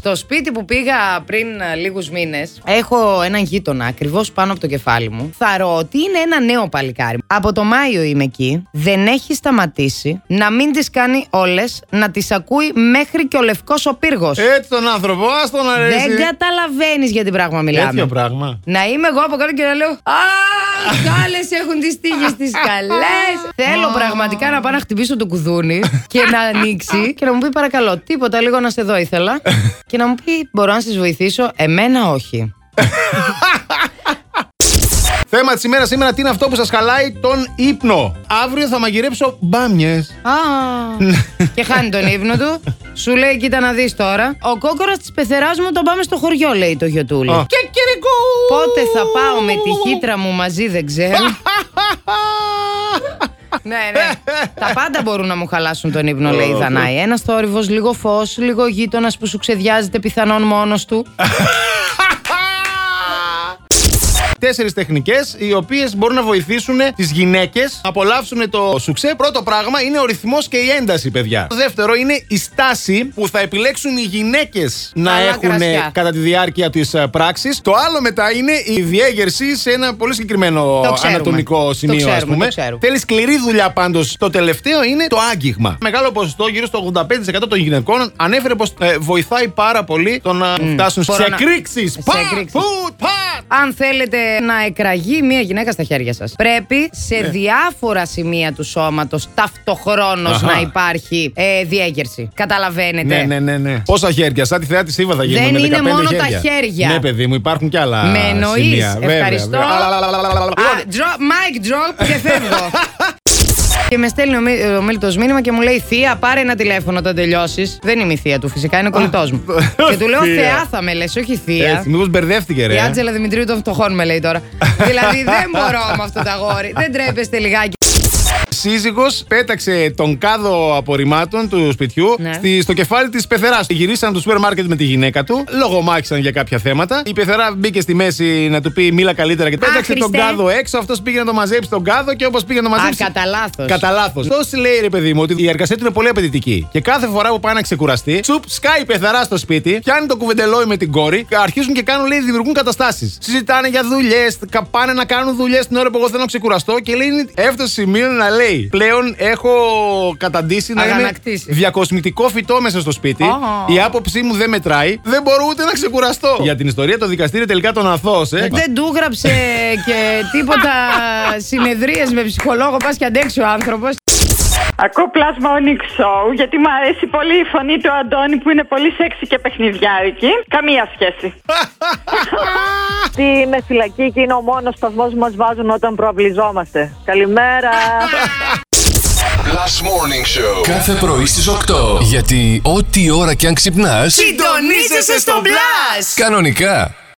Στο σπίτι που πήγα πριν λίγους μήνες, έχω έναν γείτονα ακριβώς πάνω από το κεφάλι μου. Θαρώ ότι είναι ένα νέο παλικάρι. Από το Μάιο είμαι εκεί. Δεν έχει σταματήσει να μην τις κάνει όλες, να τις ακούει μέχρι και ο λευκός ο πύργος. Έτσι τον άνθρωπο, ας τον αρέσει. Δεν καταλαβαίνεις για τι πράγμα μιλάμε. Τέτοιο πράγμα. Να είμαι εγώ από κάτω και να λέω Α, κάλες έχουν τις τύχες τις καλές. Θέλω πραγματικά να πάω να χτυπήσω το κουδούνι και να ανοίξει και να μου πει παρακαλώ, τίποτα λίγο να σε δω ήθελα. Και να μου πει Μπορώ να σας βοηθήσω; Εμένα όχι. Θέμα της ημέρας σήμερα τι είναι αυτό που σας χαλάει τον ύπνο; Αύριο θα μαγειρέψω μπάμιες. Α, και χάνει τον ύπνο του. Σου λέει, κοίτα να δεις τώρα. Ο κόκορας της πεθεράς μου τον πάμε στο χωριό, λέει το γιοτούλι. Και κυρικό! Πότε θα πάω με τη χύτρα μου μαζί, δεν ξέρω. ναι, ναι. Τα πάντα μπορούν να μου χαλάσουν τον ύπνο, λέει η Δανάη. Ένας θόρυβος, λίγο φως, λίγο γείτονας που σου ξεδιάζεται πιθανόν μόνος του. Τέσσερις τεχνικές οι οποίες μπορούν να βοηθήσουν τις γυναίκες να απολαύσουν το σουξέ. Πρώτο πράγμα είναι ο ρυθμός και η ένταση, παιδιά. Το δεύτερο είναι η στάση που θα επιλέξουν οι γυναίκες να Καλά έχουν κρασιά. κατά τη διάρκεια της πράξης. Το άλλο μετά είναι η διέγερση σε ένα πολύ συγκεκριμένο Το ξέρουμε. ανατομικό Το σημείο, ας ξέρουμε, πούμε. το ξέρουμε. Θέλει σκληρή δουλειά πάντως. Το τελευταίο είναι το άγγιγμα. Μεγάλο ποσοστό, γύρω στο 85% των γυναικών, ανέφερε πως βοηθάει πάρα πολύ το να φτάσουν σε Μπορώ να- εκρήξεις. σε Πατ! εκρήξεις. Φουτ! Πατ! Αν θέλετε να εκραγεί μία γυναίκα στα χέρια σας, πρέπει σε Ναι. διάφορα σημεία του σώματος ταυτοχρόνως Αχα. να υπάρχει ε, διέγερση. Καταλαβαίνετε. Ναι, ναι, ναι, ναι. Πόσα χέρια, σαν τη θεά της Ήβα θα γίνουν Δεν με 15 είναι μόνο τα χέρια. χέρια. Ναι, παιδί μου, υπάρχουν κι άλλα. Με εννοείς. σημεία. Βέβαια, Ευχαριστώ. βέβαια. Α, drop, mic drop και φεύγω. Και με στέλνει ο, Μί- ο Μίλτος μήνυμα και μου λέει: Θεία, πάρε ένα τηλέφωνο όταν τελειώσεις. Δεν είμαι η θεία του, φυσικά είναι κολλητός μου. και του λέω: Θεία. Θεά θα με λες, όχι θεία. Έτσι, μήπως μπερδεύτηκε, ρε. Η Άντζελα Δημητρίου των φτωχών με λέει τώρα. δηλαδή δεν μπορώ με αυτό το αγόρι. Δεν τρέπεστε λιγάκι. Σύζυγος πέταξε τον κάδο απορριμμάτων του σπιτιού Ναι. στη, στο κεφάλι της πεθεράς. Γυρίσαν το σούπερ μάρκετ με τη γυναίκα του. Λογομάχησαν για κάποια θέματα. Η πεθερά μπήκε στη μέση να του πει μίλα καλύτερα και πέταξε τον Χριστέ. κάδο έξω. Αυτός πήγε να το μαζέψει τον κάδο και όπως πήγε να το Α, μαζέψει. κατά λάθος. Κατά λάθος. Τόσο λέει ρε παιδί μου ότι η εργασία του είναι πολύ απαιτητική. Και κάθε φορά που πάει να ξεκουραστεί, τσουπ, σκάει η πεθαρά στο σπίτι, πιάνει το κουβεντελόι με την κόρη και αρχίζουν και κάνουν, λέει, δημιουργούν καταστάσεις. Συζητάνε για δουλειές, πάνε να κάνουν δουλειές την ώρα που εγώ θέλω να ξεκουραστώ και λέει, έφτασε σημείο να λέει, πλέον έχω καταντήσει να είμαι Αγανακτήσει. διακοσμητικό φυτό μέσα στο σπίτι. Ω. Η άποψή μου δεν μετράει, δεν μπορώ ούτε να ξεκουραστώ. Για την ιστορία το δικαστήριο τελικά τον αθώωσε. Δεν του γράψε και τίποτα συνεδρίες με ψυχολόγο. Πας και αντέξει ο άνθρωπος. Ακούω Plus Morning Show γιατί μου αρέσει πολύ η φωνή του Αντώνη που είναι πολύ σεξι και παιχνιδιάρικη. Καμία σχέση. Τι είναι φυλακή και είναι ο μόνος σταθμός που μας βάζουν όταν προαυλιζόμαστε. Καλημέρα. Last Morning Show. Κάθε πρωί στις 8. Γιατί ό,τι ώρα κι αν ξυπνάς, Συντονίζεσαι στο μπλα! κανονικά